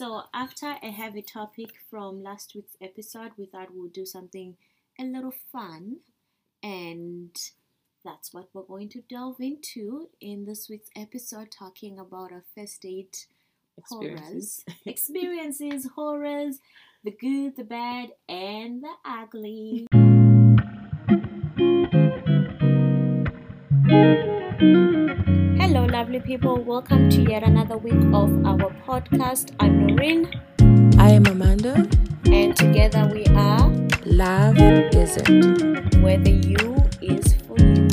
So, after a heavy topic from last week's episode, we thought we'll do something a little fun. And that's what we're going to delve into in this week's episode, talking about our first date Experiences. horrors, experiences, horrors, the good, the bad, and the ugly. Lovely people. Welcome to yet another week of our podcast. I'm Noreen, I am Amanda. and together we are Love isn't. where the you is for you.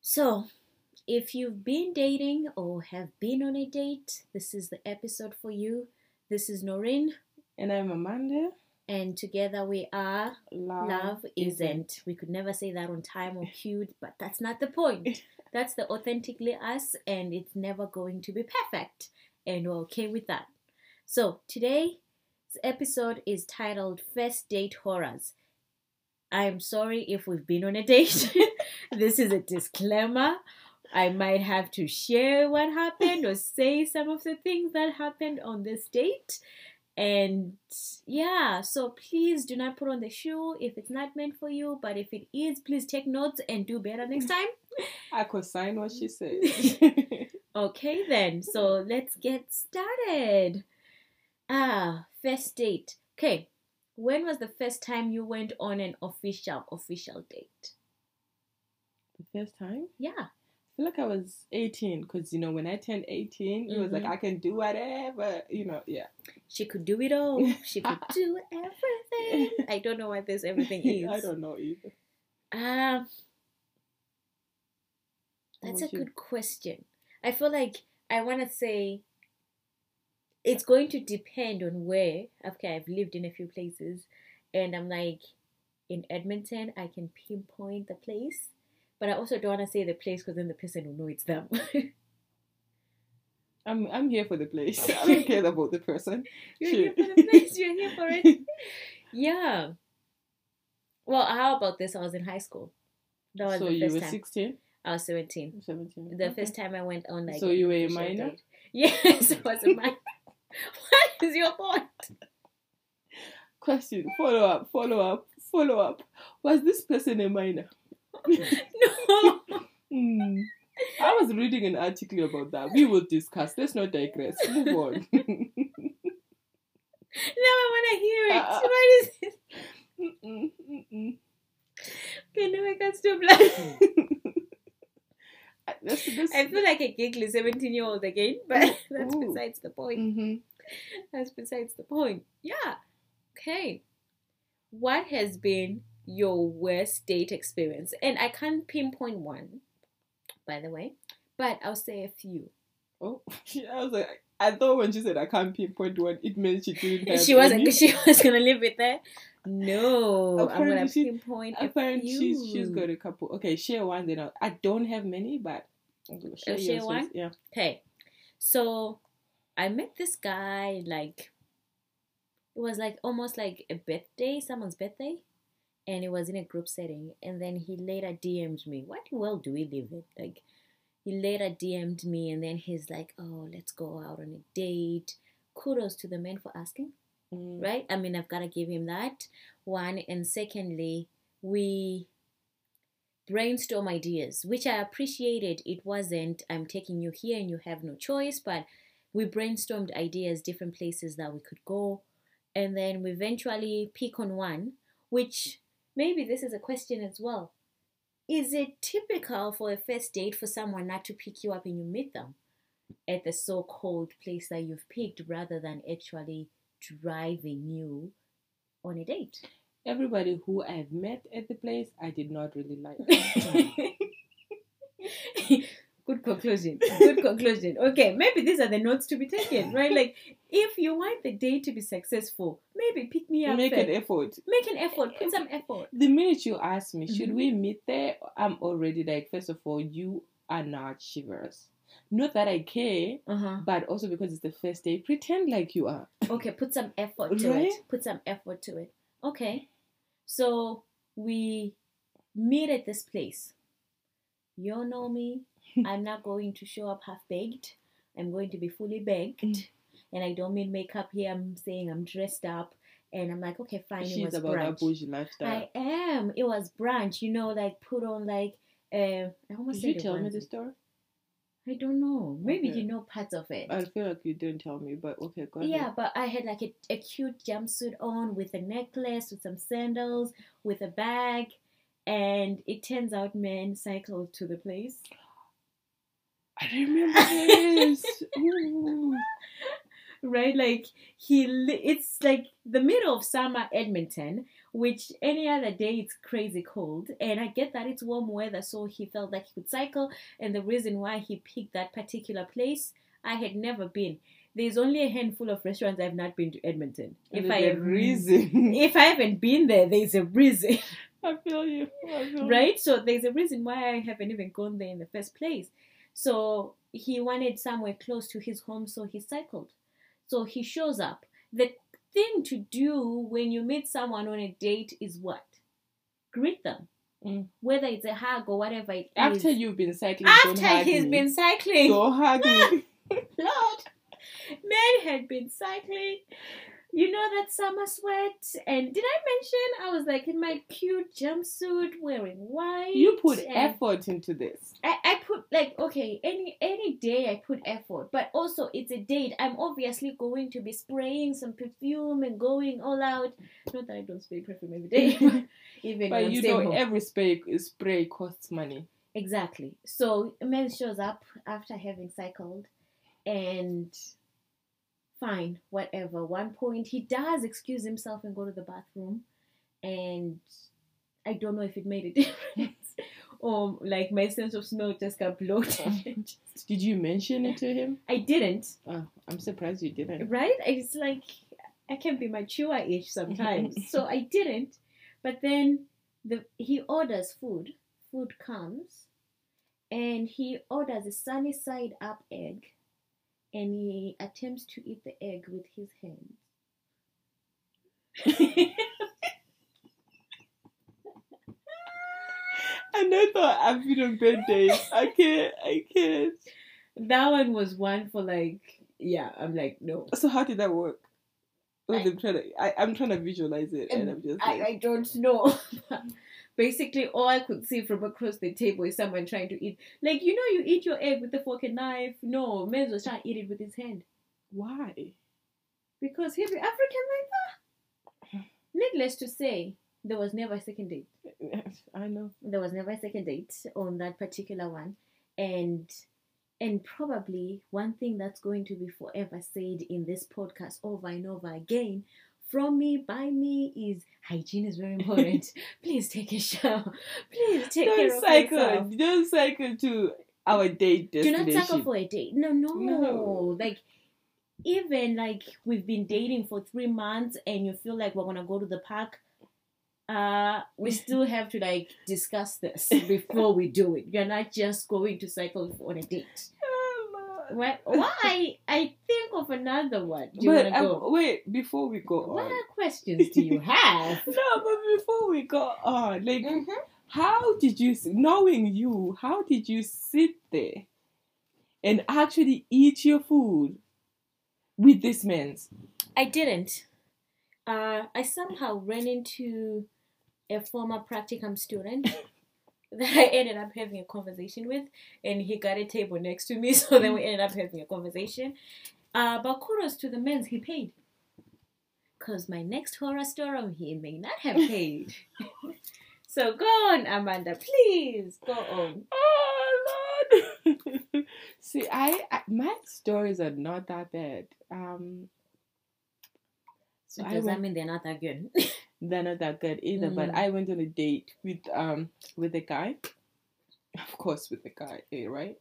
So, if you've been dating or have been on a date, this is the episode for you. This is Noreen, And I'm Amanda. and together we are Love, Love isn't. We could never say that on time or cued, but that's not the point. That's the authentically us, and it's never going to be perfect. And we're okay with that. So today's episode is titled First Date Horrors. I am sorry if we've been on a date. this is a disclaimer. I might have to share what happened or say some of the things that happened on this date. And yeah, so please do not put on the shoe if it's not meant for you. But if it is, please take notes and do better next time. I could sign what she said. Okay, then. So let's get started. Ah, first date. Okay, when was the first time you went on an official official date? the first time? Yeah. Feel like I was 18 because, you know, when I turned 18, it was like, Mhm. I can do whatever, you know, yeah. She could do it all. She could do everything. I don't know what this everything is. I don't know either. Um, that's a you- good question. I feel like I want to say it's going to depend on where. Okay, I've lived in a few places, and I'm like in Edmonton, I can pinpoint the place, but I also don't want to say the place because then the person will know it's them. I'm I'm here for the place. I don't care about the person. You're here for the place. You're here for it. Yeah. Well, how about this? I was in high school. That was so the you first were time. 16? I was 17. 17. The Okay. first time I went on like So you were a minor? Yes, I was a minor. what is your point? Question, follow up, follow up, follow up. Was this person a minor? No. Hmm. I was reading an article about that. We will discuss. Let's not digress. Move on. Now I want to hear it. Uh, what is this? Mm-mm, mm-mm. Okay, now I can stop laughing. This- this- I feel like a giggly 17 year old again, but that's Ooh. besides the point. Mhm. That's besides the point. Yeah. Okay. What has been your worst date experience? And I can't pinpoint one, by the way, but I'll say a few. Oh, I was like, I thought when she said I can't pinpoint one, it meant she didn't have she wasn't. any. She was gonna live with that. No, I'm gonna Apparently she- pinpoint a Apparently, she's she's got a couple. Okay, share one. Then I'll, I don't have many, but share, share one? first. Yeah. Okay, so I met this guy like it was like almost like a birthday, someone's birthday, and it was in a group setting. And then he later DM'd me. What world do we live in? Like he later DM'd me, and then he's like, "Oh, let's go out on a date." Kudos to the man for asking Mm. right? I mean, I've got to give him that one. And secondly, we brainstorm ideas, which I appreciated. It wasn't, I'm taking you here and you have no choice, but we brainstormed ideas, different places that we could go. And then we eventually pick on one, which maybe this is a question as well. Is it typical for a first date for someone not to pick you up and you meet them at the so called place that you've picked rather than actually driving you on a date. Everybody who I've met at the place, I did not really like. Mm. Good conclusion. Good conclusion. Okay, maybe these are the notes to be taken, right? Like, if you want the day to be successful, maybe pick me up. Make first. an effort. Make an effort. Put some effort. The minute you ask me, should Mhm. we meet there? I'm already like, first of all, you are not shivers. Not that I care, Uh huh. but also because it's the first day, pretend like you are. Okay, put some effort to Right? it. Put some effort to it. Okay. So we meet at this place. You know me. I'm not going to show up half baked. I'm going to be fully baked. Mm. And I don't mean makeup here. I'm saying I'm dressed up. And I'm like, okay, fine. it She's was about that brunch. bougie lifestyle. I am. It was brunch, you know, like put on like uh, I almost Did you it tell me the story? I don't know. Maybe Okay. you know parts of it. I feel like you didn't tell me, but okay, go ahead. Yeah, but I had like a, a cute jumpsuit on with a necklace, with some sandals, with a bag, and it turns out men cycled to the place. I remember this. Right, like he, li- it's like the middle of summer Edmonton, which any other day it's crazy cold, and I get that it's warm weather, so he felt like he could cycle, and the reason why he picked that particular place, I had never been. There's only a handful of restaurants I've not been to Edmonton. If I there's reason. if I haven't been there, there's a reason, I feel you. I feel you. right? So there's a reason why I haven't even gone there in the first place. So he wanted somewhere close to his home, so he cycled. So he shows up. The thing to do when you meet someone on a date is what? Greet them. Mm. Whether it's a hug or whatever it is. After you've been cycling, After he's me. been cycling. Don't hug me. Lord, man had been cycling. You know that summer sweat, and did I mention I was like in my cute jumpsuit, wearing white. You put effort into this. I, I put like okay, any any day I put effort, but also it's a date. I'm obviously going to be spraying some perfume and going all out. Not that I don't spray perfume every day, but even But you know, home. every spray spray costs money. Exactly. So a man shows up after having cycled and fine, whatever. One point he does excuse himself and go to the bathroom and I don't know if it made a difference. or like my sense of smell just got bloated. Did you mention it to him? I didn't. Oh, I'm surprised you didn't. Right? It's like I can be mature-ish sometimes. so I didn't. But then the he orders food. Food comes, and he orders a sunny side up egg, and he attempts to eat the egg with his hands. And I thought I've been on bad days. I can't. I can't. that one was one for like, yeah. I'm like, no. So how did that work? With I- them trying to, I, I'm trying to visualize it, and I'm just I, like, I don't know. Basically, all I could see from across the table is someone trying to eat. Like, you know, you eat your egg with a fork and knife. No, Menz was trying to eat it with his hand. why? Because he's African like that. Needless to say, there was never a second date. I know. There was never a second date on that particular one. And and probably one thing that's going to be forever said in this podcast over and over again from me by me is hygiene is very important. Please take a shower. Please take care Don't of cycle. yourself. Don't cycle to our date destination. Do not cycle for a date. No, no, No. Like even like we've been dating for three months and you feel like we're gonna go to the park. Uh, we still have to like discuss this before we do it. You're not just going to cycle on a date. Why? Why? I think of another one. Do you but wanna um, go? wait, before we go What on. questions do you have? No, but before we go on, like, Mhm. how did you, knowing you, how did you sit there and actually eat your food with this man's? I didn't. Uh, I somehow ran into a former practicum student that I ended up having a conversation with, and he got a table next to me, so then we ended up having a conversation. Uh, but kudos to the men's he paid. Because my next horror story, he may not have paid. so go on, Amanda, please go on. Oh Lord! See, I, I my stories are not that bad. Um, so I Does that went, mean they're not that good? They're not that good either. But Mm. I went on a date with um with a guy, of course, with a guy, eh, right?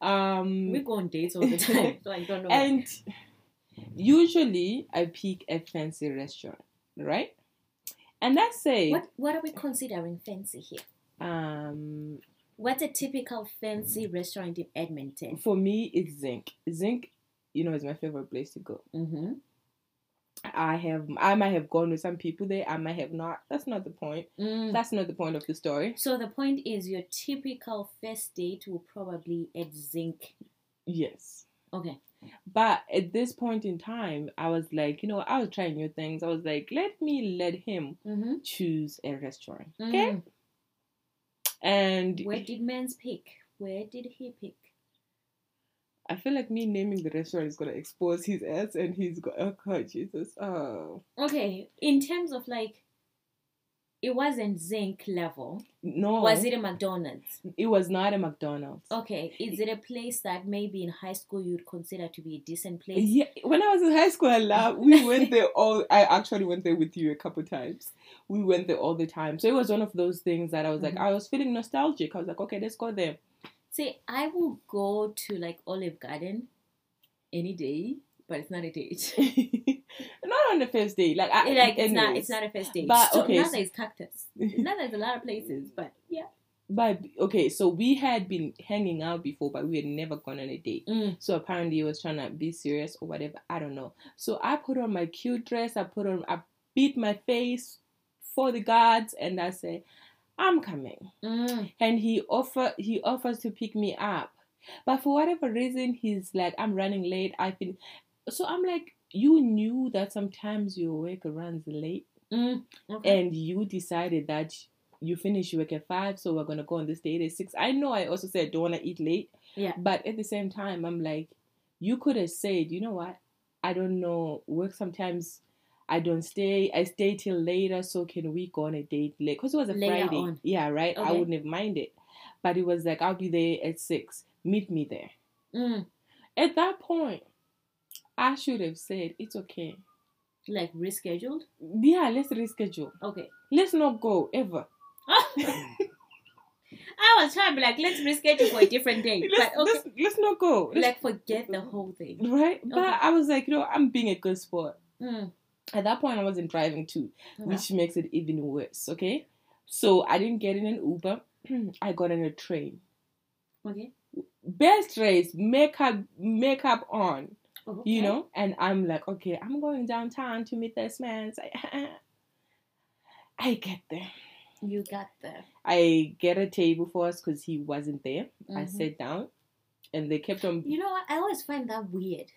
Um, we go on dates all the time, so I don't know. and usually I pick a fancy restaurant, right? And let's say what what are we considering fancy here? um What's a typical fancy restaurant in Edmonton? for me it's Zinc. Zinc, you know, is my favorite place to go. Mm-hmm. I have I might have gone with some people there. I might have not. That's not the point. Mm. That's not the point of the story. So the point is, your typical first date will probably add zinc. Yes. Okay. But at this point in time, I was like, you know, I was trying new things. I was like, let me let him Mm-hmm. choose a restaurant. Okay. Mm. And Where did man's pick? Where did he pick? I feel like me naming the restaurant is gonna expose his ass and he's got oh god Jesus. Oh Okay, in terms of like, it wasn't zinc level. no. Was it a McDonald's? It was not a McDonald's. Okay, is it a place that maybe in high school you'd consider to be a decent place? Yeah, when I was in high school, I love. We went there all. I actually went there with you a couple times. We went there all the time, so it was one of those things that I was like, Mhm. I was feeling nostalgic. I was like, okay, let's go there. See, I will go to like Olive Garden any day, but it's not a date. not on the first day, like I, like it's not, it's not a first date. But, so, okay, now there's cactus. now there's a lot of places, but yeah. But okay, so we had been hanging out before, but we had never gone on a date. Mm. So apparently he was trying to be serious or whatever. I don't know. So I put on my cute dress. I put on. I beat my face for the guards, and I said, "I'm coming." Mm. And he offer he offers to pick me up, but for whatever reason, he's like, "I'm running late." I've been. So I'm like, you knew that sometimes your work runs late, Mm. Okay. and you decided that you finish your work at five, so we're gonna go on this date at six. I know I also said don't wanna eat late. Yeah. But at the same time, I'm like, you could have said, you know what? I don't know. Work sometimes. I don't stay. I stay till later. So can we go on a date late? Because it was a Later Friday. on. Yeah, right. I wouldn't have minded. But it was like I'll be there at six. Meet me there. Mm. At that point, I should have said it's okay. Like rescheduled. Yeah, let's reschedule. Okay. Let's not go ever. I was trying to be like, let's reschedule for a different day. let's, but okay. let's, let's not go. Let's- Like forget the whole thing. right? But Okay. I was like, you know, I'm being a good sport. Mm. At that point, I wasn't driving too. Okay. which makes it even worse. Okay, so I didn't get in an Uber. I got in a train. Okay. Best race, makeup, makeup on, Okay. you know. And I'm like, okay, I'm going downtown to meet this man. So I, I get there. You got there. I get a table for us because he wasn't there. I Mhm. sat down, and they kept on. You know what? I always find that weird.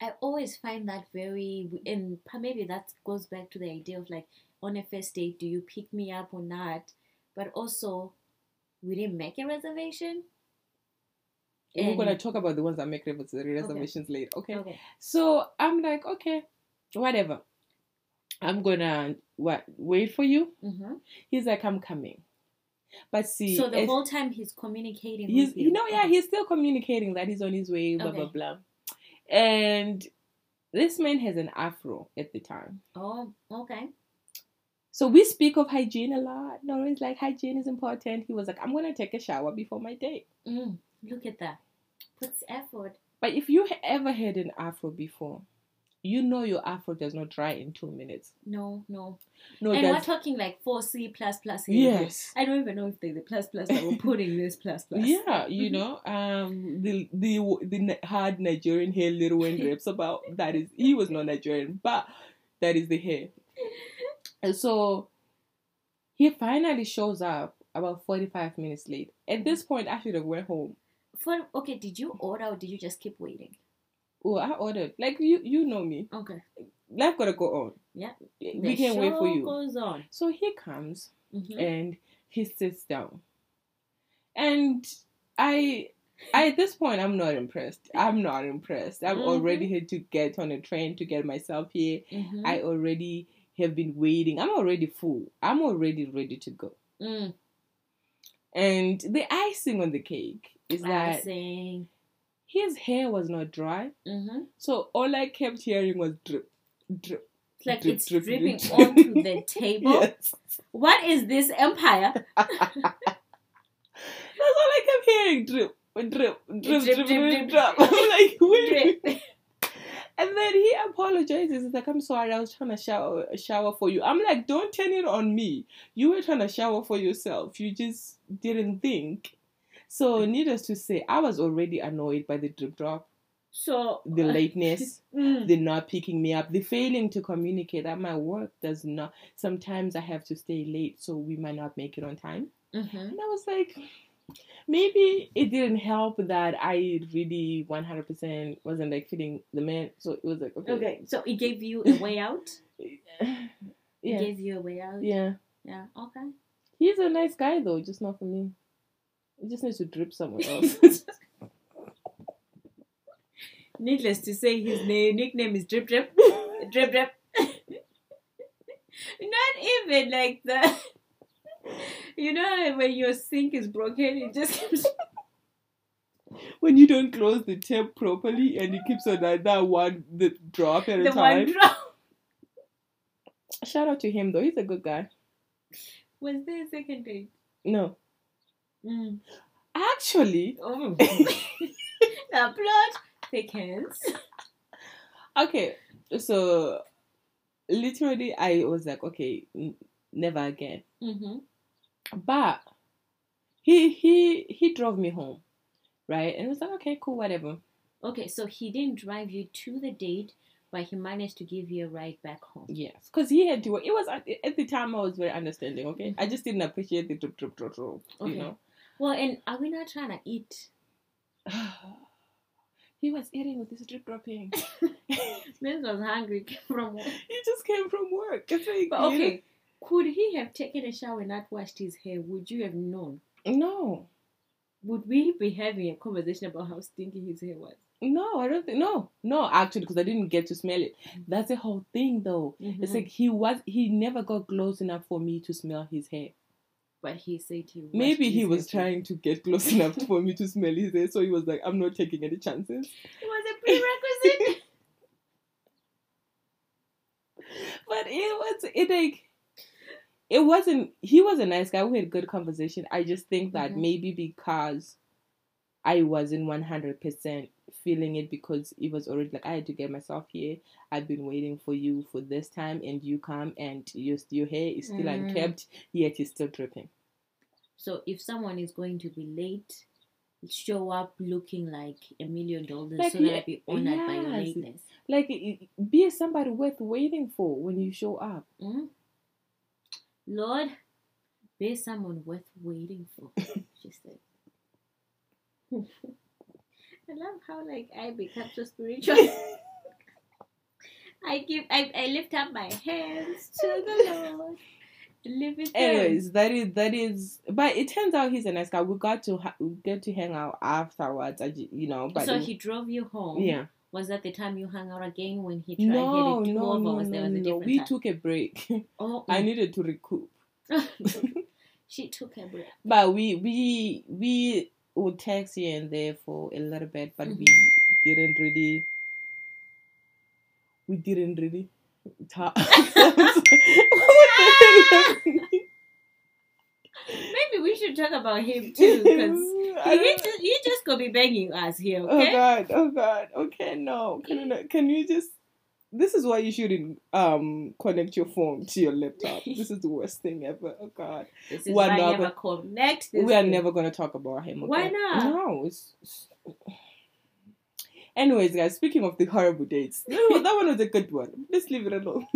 I always find that very, and maybe that goes back to the idea of like, on a first date, do you pick me up or not? But also, we didn't make a reservation. We're and- gonna talk about the ones that make res- reservations later. Okay. Okay. So I'm like, okay, whatever. I'm gonna what wait for you. hmm He's like, I'm coming. But see, So the whole time he's communicating he's with you. you know, yeah, he's still communicating that he's on his way, blah blah blah. And this man has an afro at the time. Oh, okay. So we speak of hygiene a lot. No, like hygiene is important. He was like, I'm gonna take a shower before my date. Mm, look at that. Puts effort. But if you ever had an afro before, you know your afro does not dry in two minutes. No, no. No, and we're talking like 4C plus plus yes. I don't even know if there's a plus plus that we're putting this plus plus. Yeah, you Mhm. know, um, the the the hard Nigerian hair Lil Wayne raps about that is he was not Nigerian, but that is the hair. And so he finally shows up about forty five minutes late. At this point, I should have went home. For, okay, did you order or did you just keep waiting? Oh, I ordered. Like you, you know me. Okay. Life gotta go on. Yeah. we The can't wait for you. goes on. So he comes Mhm. and he sits down, and I. I, at this point, I'm not impressed. I'm not impressed. I've Mhm. already had to get on a train to get myself here. Mhm. I already have been waiting. I'm already full. I'm already ready to go. Mm. And the icing on the cake is that Icing. His hair was not dry. Mm-hmm. So all I kept hearing was drip, drip. It's like Drip, it's drip, dripping drip. onto the table. Yes. What is this empire? That's all I kept hearing. Drip, drip, drip, drip, Drip, drip, drip, drip, drip. I'm like, wait. Drip. And then he apologizes. He's like, I'm sorry, I was trying to shower shower for you. I'm like, don't turn it on me. You were trying to shower for yourself. You just didn't think. So needless to say, I was already annoyed by the drip drop. So the uh, lateness, mm, the not picking me up, the failing to communicate that my work does not. Sometimes I have to stay late, so we might not make it on time. mhm. And I was like, maybe it didn't help that I really 100% wasn't like feeling the man. So it was like, okay. Okay, so it gave you a way out. It Yeah. gave you a way out. Yeah. Yeah. Okay. He's a nice guy though, just not for me. He just needs to drip somewhere else. Needless to say, his name nickname is Drip Drip. Drip Drip. Not even like that. You know when your sink is broken, it just keeps. when you don't close the tap properly and it keeps on that, that one the drop at a the time. one drop. Shout out to him though, he's a good guy. Was there a second date? No. Mm. Actually, Oh. the plot thickens. okay, so literally I was like, okay, n- never again. Mm-hmm. But he he he drove me home, right? And it was like, okay, cool, whatever. Okay, so he didn't drive you to the date, but he managed to give you a ride back home. Yes, because he had to. It was at at the time I was very understanding. Okay, I just didn't appreciate the drip drip drip drip. Okay. You know. Well, and are we not trying to eat? he was eating with his drip dropping. Vince was hungry came from work. he just came from work. Like, But you know- okay, could he have taken a shower and not washed his hair? Would you have known? No, Would we be having a conversation about how stinky his hair was? no, I don't think. No, no, actually, because I didn't get to smell it. That's the whole thing, though. It's Mhm. like he was. He never got close enough for me to smell his hair. But he said he Maybe he was trying to get close enough for me to smell his hair, so he was like, "I'm not taking any chances." It was a prerequisite. But it was it like it wasn't. He was a nice guy. We had good conversation. I just think that Mhm. maybe because I wasn't one hundred percent feeling it because it was already like I had to get myself here. I've been waiting for you for this time, and you come and your your hair is still Mm. unkept, yet it's still dripping. So if someone is going to be late, show up looking like a million dollars Like, so that I be honored by your lateness. Like be somebody worth waiting for when you show up. Mm? Lord, be someone worth waiting for. she said. I love how like I become so spiritual. I give I, I lift up my hands to the Lord. Live with Anyways, that is that is. But it turns out he's a nice guy. We got to ha- we get to hang out afterwards. You know, but So he drove you home. yeah. Was that the time you hung out again when he tried No, he had no, no, was there no, was a no. We time? took a break. oh, I mm. needed to recoup. she took a break. But we we we would text here and there for a little bit, but we didn't really. We didn't really talk. What the hell? Maybe we should talk about him too, because he just he just gonna be begging us here, Oh? God! Oh God! Okay, no. Can you can you just? This is why you shouldn't um connect your phone to your laptop. this is the worst thing ever. Oh God! This is We're why never connect. This we are thing. never gonna talk about him. Okay? Why not? No. It's, it's- Anyways, guys. Speaking of the horrible dates, that one- that one was a good one. Let's leave it alone.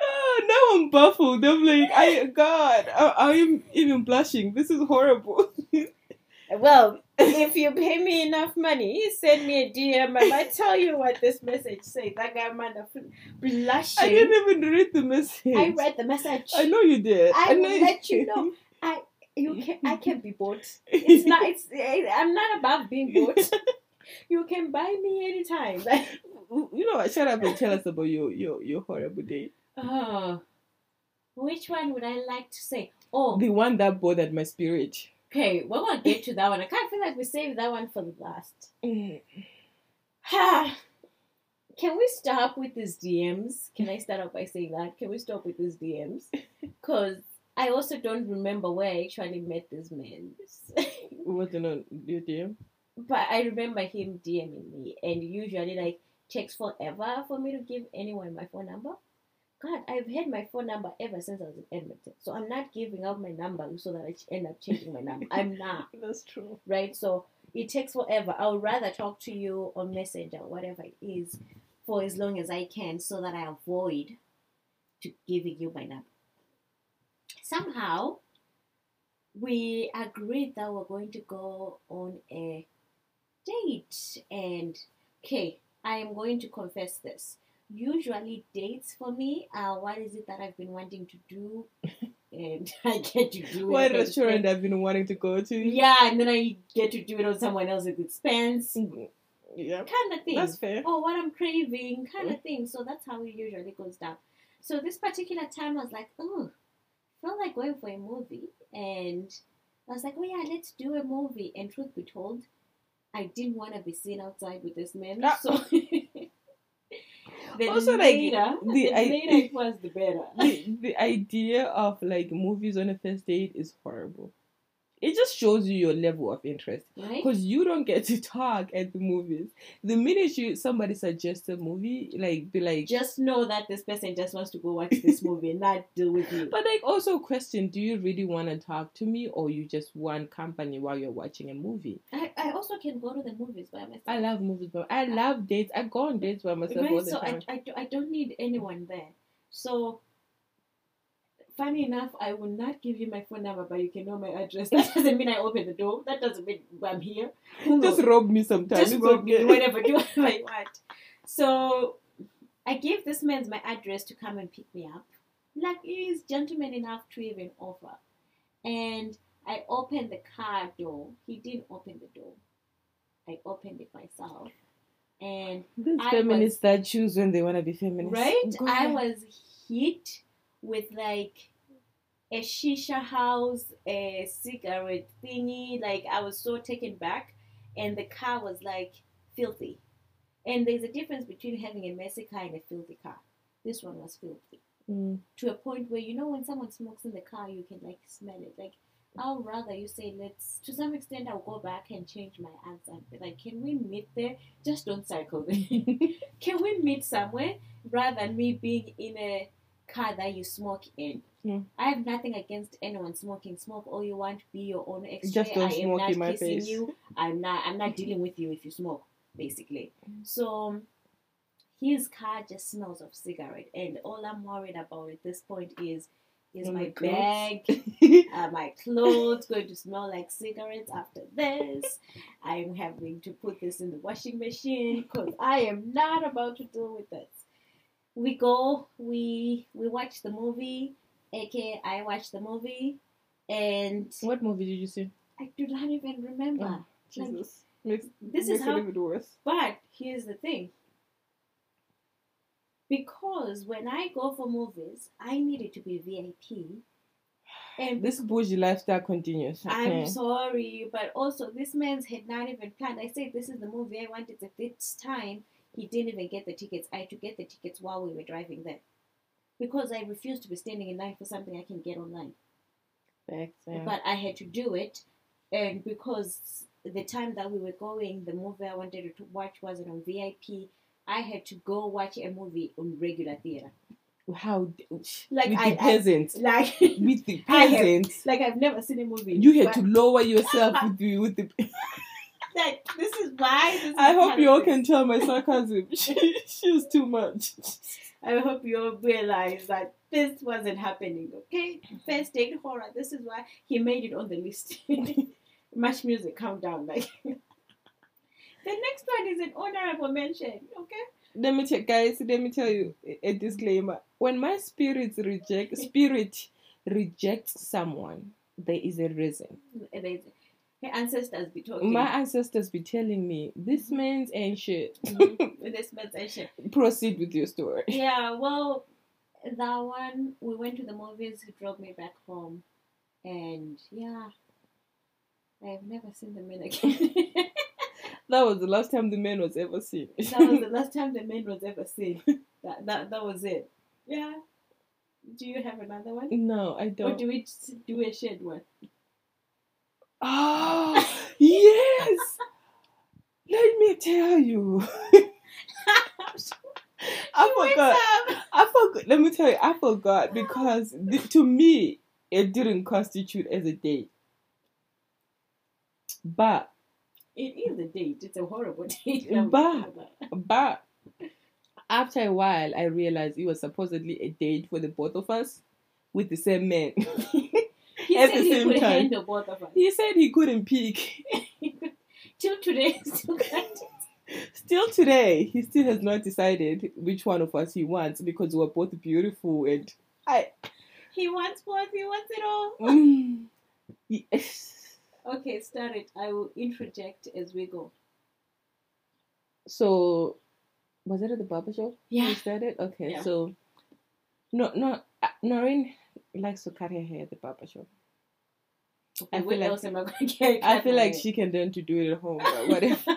oh, now I'm baffled. I'm like, I God, I, I am even blushing. This is horrible. Well, if you pay me enough money, send me a DM. I tell you what this message says. That guy man blushing. I didn't even read the message. I read the message. I know you did. I will know let you know. You can I can't be bought. It's not. It's I'm not above being bought. You can buy me anytime. Like you know what? Shut up and tell us about your your your horrible date. oh, which one would I like to say? Oh, The one that bothered my spirit. okay. We're gonna get to that one. I kind of feel like we saved that one for the last. Mm. Ha! Can we stop with these DMs? Can I start off by saying that? Can we stop with these DMs? Because I also don't remember where I actually met this man. Wasn't on your DM. but I remember him DMing me, and usually like takes forever for me to give anyone my phone number. God, I've had my phone number ever since I was in Edmonton, so I'm not giving out my number so that I end up changing my number. I'm not That's true. right. So it takes forever. I would rather talk to you on Messenger, whatever it is, for as long as I can, so that I avoid to giving you my number. Somehow, we agreed that we're going to go on a date, and okay, I am going to confess this. Usually, dates for me are what is it that I've been wanting to do, and I get to do it. What restaurant I've been wanting to go to? Yeah, and then I get to do it on someone else's expense, mm-hmm. Yeah. kind of thing. That's fair. Oh, what I'm craving, kind of thing. So that's how it usually goes down. So this particular time, I was like, oh, felt like going for a movie, and I was like, oh yeah, let's do a movie. And truth be told, I didn't want to be seen outside with this man. Ah. So the Also, like, later, the the I- later it was, the better. the, the idea of like movies on a first date is horrible. It just shows you your level of interest right? because you don't get to talk at the movies. The minute you somebody suggests a movie, like be like, Just know that this person just wants to go watch this movie, not deal with you. but like also question: Do you really want to talk to me, or you just want company while you're watching a movie? I, I also can go to the movies by myself. I love movies, but I love dates. I go on dates by myself all Right, the so I, time. I, do- I don't need anyone there. So, funny enough, I will not give you my phone number, but you can know my address. That doesn't mean I open the door. That doesn't mean I'm here. Who just rob me sometimes. Just it's rob okay. me, whatever, do whatever want. So, I gave this man my address to come and pick me up. Like, he's gentleman enough to even offer. And I opened the car door. He didn't open the door. I opened it myself. And These feminists that choose when they want to be feminists. Right? I was hit with like a shisha house, a cigarette thingy. Like I was so taken back, and the car was like filthy. And there's a difference between having a messy car and a filthy car. This one was filthy Mm. to a point where you know when someone smokes in the car, you can like smell it. Like I'll rather you say let's. To some extent, I'll go back and change my answer. Like, can we meet there? Just don't cycle there. can we meet somewhere rather than me being in a car that you smoke in? Yeah. I have nothing against anyone smoking. Smoke all you want. Be your own extra. Just don't I am smoke not in my kissing face. you. I'm not. I'm not dealing with you if you smoke. Basically, Mm. so his car just smells of cigarette, and all I'm worried about at this point is is my my bag, uh, my clothes going to smell like cigarettes after this. I'm having to put this in the washing machine because I am not about to deal with this. We go, we we watch the movie, aka I watch the movie, and what movie did you see? I do not even remember. Oh, Like, Jesus. Makes, this makes is how even worse. But here's the thing. Because when I go for movies, I need it to be VIP. And This bougie lifestyle continues. Okay. I'm sorry, but also this man's had not even planned. I said this is the movie I wanted at this time. He didn't even get the tickets. I had to get the tickets while we were driving there. Because I refused to be standing in line for something I can get online. Facts. But I had to do it. And because the time that we were going, the movie I wanted to watch wasn't on VIP, I had to go watch a movie on regular theater. How Like, with I- the I- peasants, Like, with the I have- peasants, like I've never seen a movie. you had to lower yourself with the with the. Like, this is why. This is I hope you all can tell my sarcasm. She, she's too much. I hope you all realize that this wasn't happening, okay? First date horror. This is why he made it on the list. MuchMusic countdown, like. the next one is an honorable mention, okay? Let me tell guys. Let me tell you a, disclaimer. When my spirits reject spirit rejects someone, there is a reason. There's- Her ancestors be talking. My ancestors be telling me this man's ain't shit. Mhm, with this mention. Proceed with your story. Yeah, well, that one, we went to the movies, he drove me back home. And yeah, I've never seen the man again. That was the last time the man was ever seen. that was the last time the man was ever seen. That, that, that was it. Yeah. Do you have another one? no, I don't. Or do we do a shared one? Oh, yes. Let me tell you. I forgot. I forgot. Let me tell you, I forgot because th- to me it didn't constitute as a date. But It is a date. It's a horrible date. But- But after a while, I realized it was supposedly a date for the both of us with the same man. He at said the he same time. handle both of us. he said he couldn't pick. Till today, still can't. Still today, he still has not decided which one of us he wants because we're both beautiful and I. He wants both. He wants it all. Mm, yes. Okay, start it. I will interject as we go. So, was it at the barber shop? Yeah. You started? Okay, Yeah. so. No, no. uh, Noreen likes to cut her hair at the barber shop. I I feel like- else am I going to get? I feel like she can learn to do it at home, but whatever.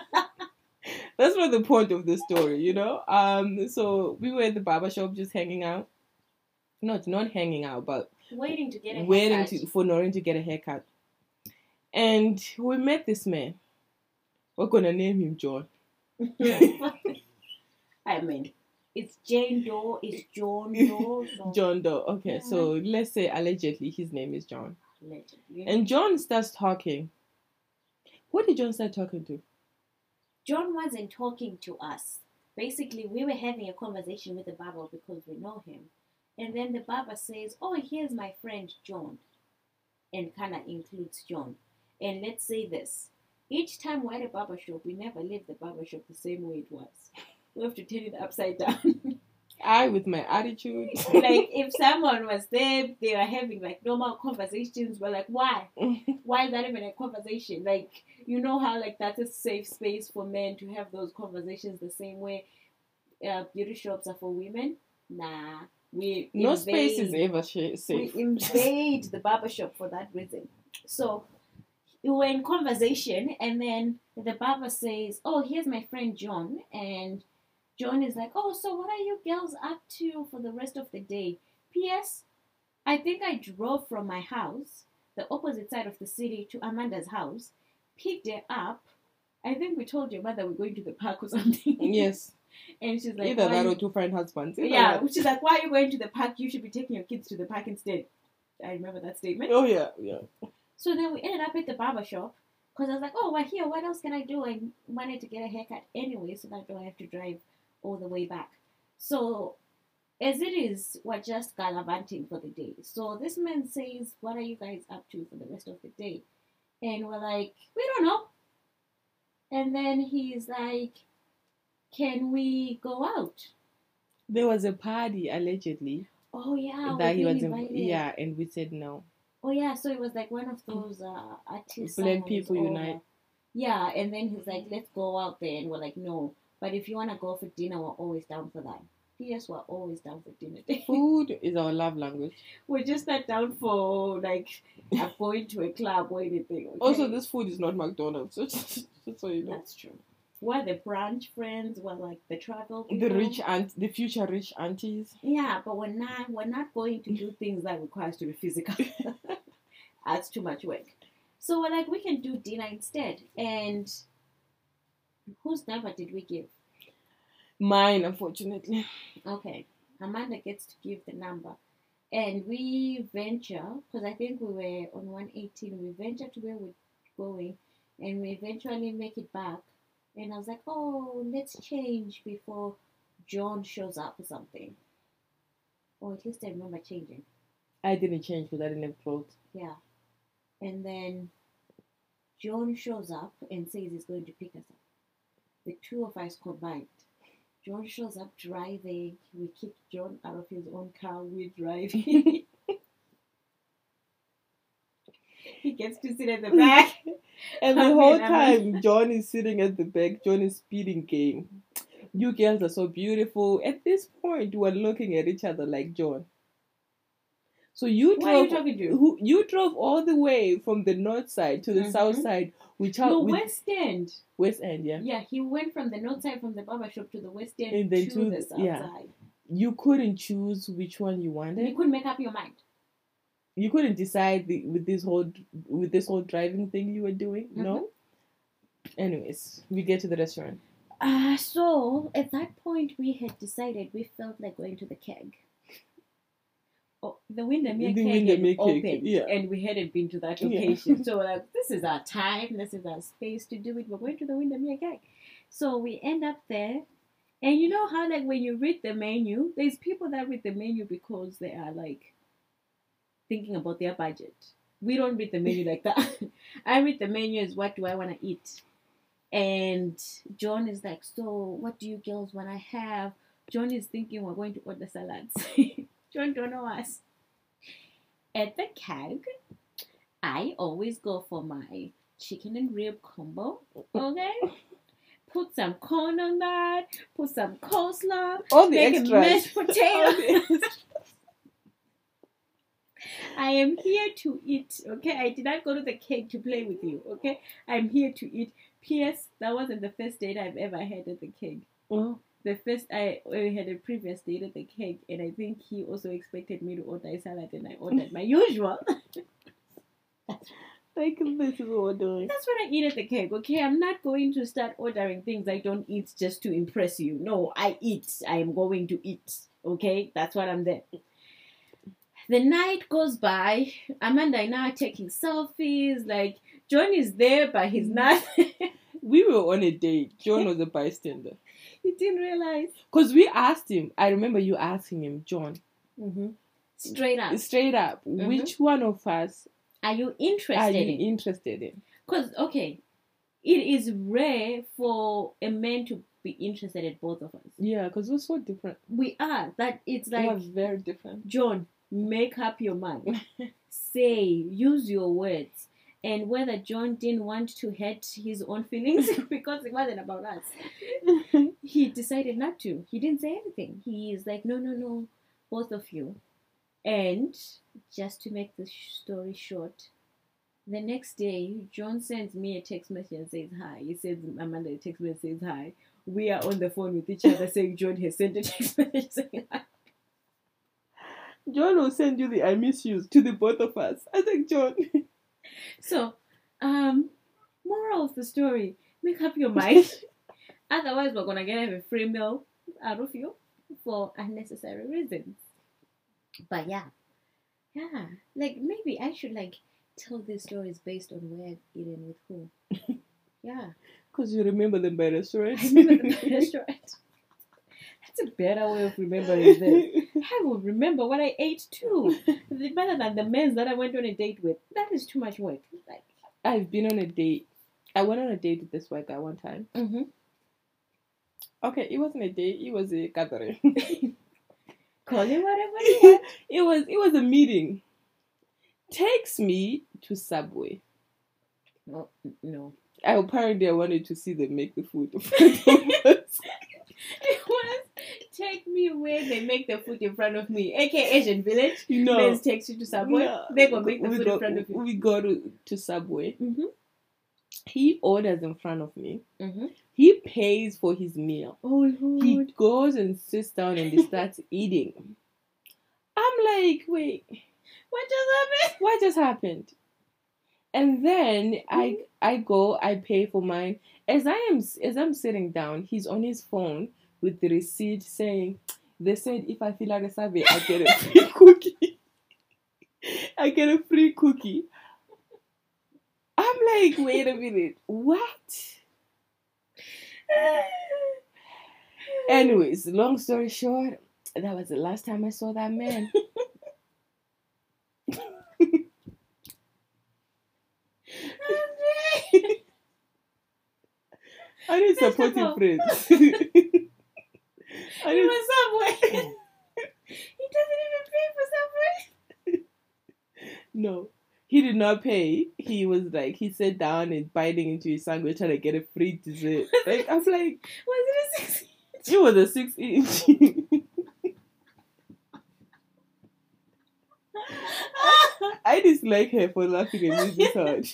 That's not the point of the story, you know. Um, so we were at the barber shop just hanging out. Not not hanging out, but waiting to get a waiting haircut. to, for Noreen to get a haircut. And we met this man. We're gonna name him John. I mean, it's Jane Doe, it's John Doe. So John Doe. Okay, Yeah. so let's say allegedly his name is John. Allegedly. And John starts talking. Who did John start talking to? John wasn't talking to us. Basically, we were having a conversation with the barber because we know him. And then the barber says, Oh, here's my friend John. And kind of includes John. And let's say this each time we're at a barber shop, we never leave the barber shop the same way it was. We have to turn it upside down. I, with my attitude. like, if someone was there, they were having like normal conversations, we're like, Why? why is that even a conversation? Like, you know how like that's a safe space for men to have those conversations the same way uh, beauty shops are for women? Nah, we no invade, space is ever sh- we invade the barber shop for that reason. So you were in conversation, and then the barber says, "Oh, here's my friend John," and John is like, "Oh, so what are you girls up to for the rest of the day?" P.S. I think I drove from my house, the opposite side of the city, to Amanda's house, picked her up. I think we told your mother we're going to the park or something. Yes. and she's like, Either "Why that or to find husbands. Either yeah, one. which is like, why are you going to the park? You should be taking your kids to the park instead. I remember that statement. Oh yeah, yeah. So then we ended up at the barber shop because I was like, oh, we're here. What else can I do? I wanted to get a haircut anyway, so that I don't have to drive all the way back. So as it is, we're just gallivanting for the day. So this man says, what are you guys up to for the rest of the day? And we're like, we don't know. And then he's like, can we go out? There was a party allegedly Oh yeah, that he was invited. yeah, and we said no. Oh yeah, so it was like one of those uh, artists. Black People Unite. Yeah, and then he's like, "Let's go out there," and we're like, "No." But if you wanna go for dinner, we're always down for that. P.S. We're always down for dinner. Food is our love language. we're just not down for like uh, going to a club or anything. Okay? Also, this food is not McDonald's. Just, just so you know. that's true. We're the brunch friends. We're like the travel. The rich aunt, the future rich aunties. Yeah, but we're not. We're not going to do things that requires to be physical. That's too much work. So we're like, we can do dinner instead. And whose number did we give? Mine, unfortunately. Okay, Amanda gets to give the number, and we venture because I think we were on one eighteen. We venture to where we're going, and we eventually make it back. And I was like, oh, let's change before John shows up or something. Or at least I remember changing. I didn't change because I didn't have clothes. Yeah. And then John shows up and says he's going to pick us up. The two of us combined. John shows up driving. We kick John out of his own car. We're driving. he gets to sit at the back. And the whole mean, I mean- time, John is sitting at the back. John is speeding game. You girls are so beautiful. At this point, we're looking at each other like John. So you Who are you drove. talking to? Who you drove all the way from the north side to the Mhm. south side, which No, with West End. West End, yeah. Yeah, he went from the north side from the barber shop to the West End And then to, to the the- south yeah. side. You couldn't choose which one you wanted. You couldn't make up your mind. You couldn't decide the, with this whole with this whole driving thing you were doing. No. Anyways, we get to the restaurant. Uh, so at that point, we had decided we felt like going to the keg. Oh, the Windermere The Keg Windermere Keg, yeah. and we hadn't been to that Yeah. location. so we're like, this is our time, this is our space to do it. We're going to the Windermere Keg. So we end up there, and you know how like when you read the menu, there's people that read the menu because they are like thinking about their budget. We don't read the menu like that. I read the menu as what do I want to eat. And John is like, so what do you girls want to have? John is thinking we're going to order salads. John don't know us. At the Keg, I always go for my chicken and rib combo. Okay? Put some corn on that. Put some coleslaw. All the Make extras. mashed potato. I am here to eat, okay? I did not go to the Keg to play with you, okay? I'm here to eat. P.S. That wasn't the first date I've ever had at the Keg. Oh, The first I I had a previous date at the Keg, and I think he also expected me to order a salad, and I ordered my usual. like this is what we're doing. That's what I eat at the Keg, okay? I'm not going to start ordering things I don't eat just to impress you. No, I eat. I am going to eat, okay? That's what I'm there. The night goes by. Amanda and I are taking selfies. Like, John is there, but he's mm. not. We were on a date. John was a bystander. he didn't realize. Because we asked him, I remember you asking him, John, Mm-hmm. Straight up. straight up, which one of us Are you are interested you in? interested in? Because, okay, it is rare for a man to be interested in both of us. Yeah, because we're so different. We are. That it's like. we are very different. John, make up your mind. Say, use your words. And whether John didn't want to hurt his own feelings because it wasn't about us, he decided not to. He didn't say anything. He is like, no, no, no, both of you. And just to make the story short, the next day, John sends me a text message and says hi. He says, Amanda a text message says hi. We are on the phone with each other saying John has sent a text message saying hi. John will send you the I miss yous to the both of us. I think John. So, um, moral of the story: make up your mind. Otherwise, we're gonna get a free meal out of you for unnecessary reasons. But yeah, yeah, like maybe I should like tell these stories based on where I've eaten with who. Yeah, Because you remember them by restaurant. I remember the restaurant. That's a better way of remembering them. I will remember what I ate too, better than the men that I went on a date with. That is too much work. Like, I've been on a date. I went on a date with this white guy one time. mm-hmm. Okay, it wasn't a date. It was a gathering. call it whatever you want. it was it was a meeting. Takes me to Subway. No, no. I apparently I wanted to see them make the food. in front of us. It was take me where they make the food in front of me, aka Asian Village. you know, Men's takes you to Subway. no, They go make the we food go, in front of you. We go to, to Subway. Mm-hmm. He orders in front of me. Mm-hmm. He pays for his meal. Oh He goes and sits down and he starts eating. I'm like, wait, What just happened? what just happened? And then I I go, I pay for mine. As I am as I'm sitting down, he's on his phone with the receipt saying, "They said if I fill out a survey, I get a free cookie. I get a free cookie." I'm like, wait a minute, what? Anyways, long story short, that was the last time I saw that man. I need supportive friends. I was Subway. he doesn't even pay for Subway. No, he did not pay. He was like, he sat down and biting into his sandwich trying to get a free dessert. Like, I was like, Was it a six? Inch? it was a six inch. I dislike her for laughing at me this hard.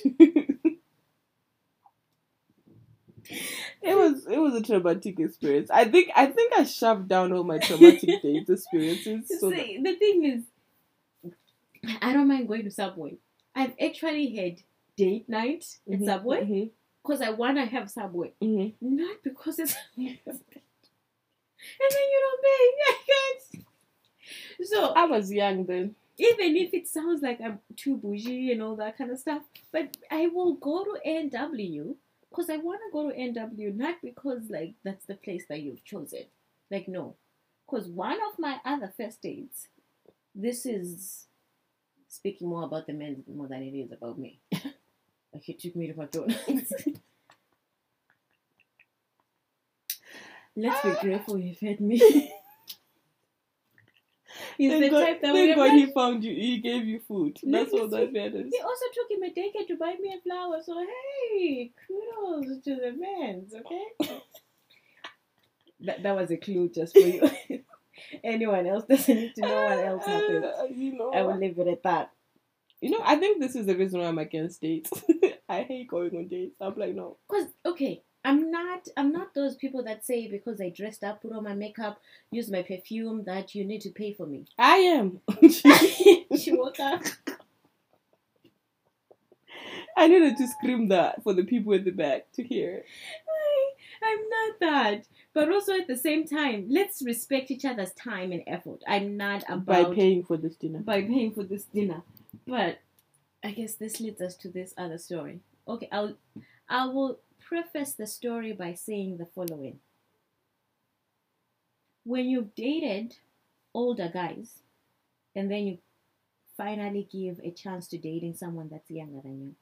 It was it was a traumatic experience. I think I think I shoved down all my traumatic date experiences. So See, the thing is, I don't mind going to Subway. I've actually had date night at Mhm, Subway because I want to have Subway, mhm. not because it's and then you don't pay. I. So I was young then. even if it sounds like I'm too bougie and all that kind of stuff, but I will go to NW because I want to go to NW, not because like that's the place that you've chosen. Like no, because one of my other first dates, this is speaking more about the men more than it is about me. like he took me to McDonald's. Let's be grateful he fed me. He's Thank the God, type that thank God he found you. He gave you food. That's all that matters. He also took him a decade to buy me a flower. So hey, kudos to the men's, okay? that that was a clue just for you. Anyone else doesn't need to know what else happened. You know, I will leave it at that. you know. I think this is the reason why I'm against dates. I hate going on dates. I'm like, no. Cause okay, I'm not I'm not those people that say because I dressed up, put on my makeup, use my perfume that you need to pay for me. I am. she woke up. I needed to scream that for the people in the back to hear. I, I'm not that. But also at the same time, let's respect each other's time and effort. I'm not about By paying for this dinner. by paying for this dinner. But I guess this leads us to this other story. Okay, I'll I will preface the story by saying the following. When you've dated older guys and then you finally give a chance to dating someone that's younger than you,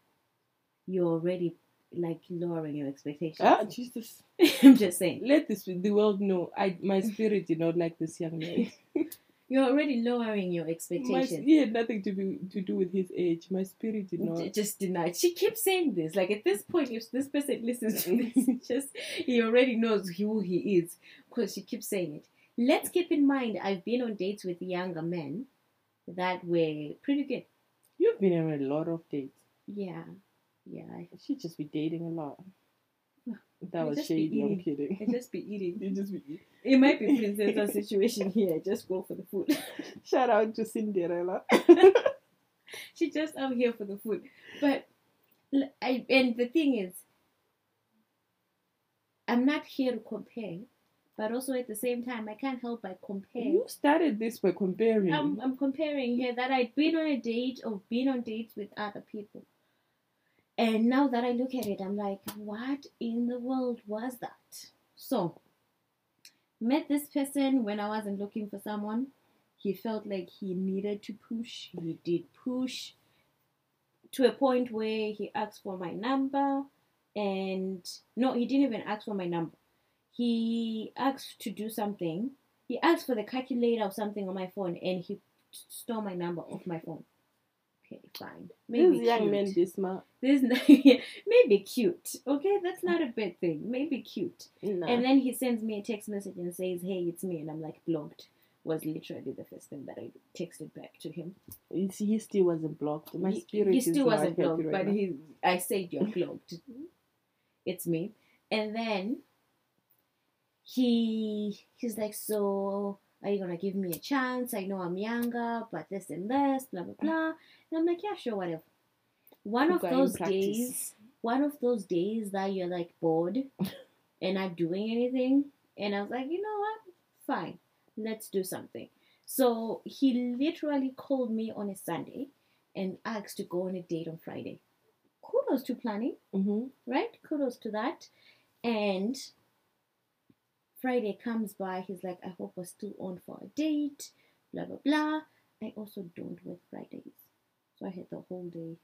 you're already like lowering your expectations. Ah, Jesus. I'm just saying. Let this the world know. I my spirit did not like this young man. You're already lowering your My, expectations. he had nothing to be to do with his age. My spirit did not. Just denied. She keeps saying this. Like at this point, if this person listens to this, just he already knows who he is because she keeps saying it. Let's keep in mind, I've been on dates with younger men that were pretty good. You've been on a lot of dates. Yeah, yeah. I, She'd just be dating a lot. That was shady. I'm kidding. I just be eating. You just be. eating. It might be princess situation here. Just go for the food. Shout out to Cinderella. She's just out here for the food. But I and the thing is, I'm not here to compare, but also at the same time, I can't help but compare. You started this by comparing. I'm, I'm comparing here that I'd been on a date or been on dates with other people. And now that I look at it, I'm like, what in the world was that? So, met this person when I wasn't looking for someone. He felt like he needed to push. He did push to a point where he asked for my number. And no, he didn't even ask for my number. He asked to do something. He asked for the calculator or something on my phone and he stole my number off my phone. Okay, fine. Maybe this young cute. man this smart. This maybe cute. Okay, that's not a bad thing. Maybe cute. Nah. And then he sends me a text message and says, "Hey, it's me," and I'm like, blocked. Was literally the first thing that I texted back to him. You see, he still wasn't blocked. My He- spirit he is still wasn't blocked, right but now. he, I said you're blocked. it's me. And then he he's like, so are you gonna give me a chance? I know I'm younger, but this and this, blah blah blah. And I'm like, yeah, sure, whatever. One of those days, one of those days that you're like bored and not doing anything, and I was like, you know what, fine, let's do something. So he literally called me on a Sunday and asked to go on a date on Friday. Kudos to planning, Mhm. right? Kudos to that. And Friday comes by, he's like, I hope we're still on for a date, blah, blah, blah. I also don't work Fridays. So I had the whole day.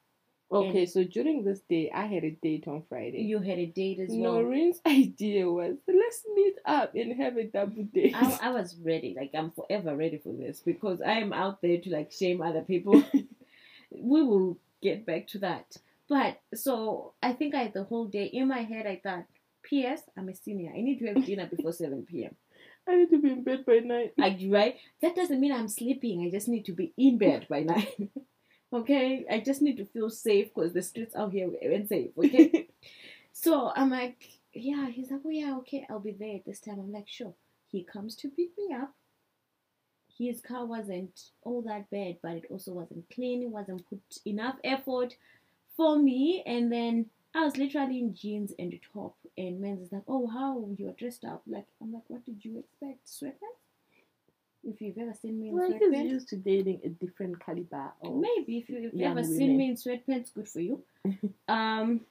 Okay, And- so during this day, I had a date on Friday. You had a date as well. Noreen's idea was let's meet up and have a double date. I, I was ready. Like I'm forever ready for this because I am out there to like shame other people. we will get back to that. But so I think I had the whole day in my head. I thought, P.S. I'm a senior. I need to have dinner before seven p.m. I need to be in bed by night. Like right? That doesn't mean I'm sleeping. I just need to be in bed by nine. okay? I just need to feel safe because the streets out here ain't safe. Okay? So I'm like, yeah, he's like, oh yeah, okay, I'll be there at this time. I'm like, sure. He comes to pick me up. His car wasn't all that bad, but it also wasn't clean. It wasn't put enough effort for me. And then I was literally in jeans and a top. And men's is like, oh, how you're dressed up. Like, I'm like, what did you expect? Sweatpants? If you've ever seen me in Well, sweatpants, used to dating a different caliber. Maybe if you've ever seen me in sweatpants, good for you. um,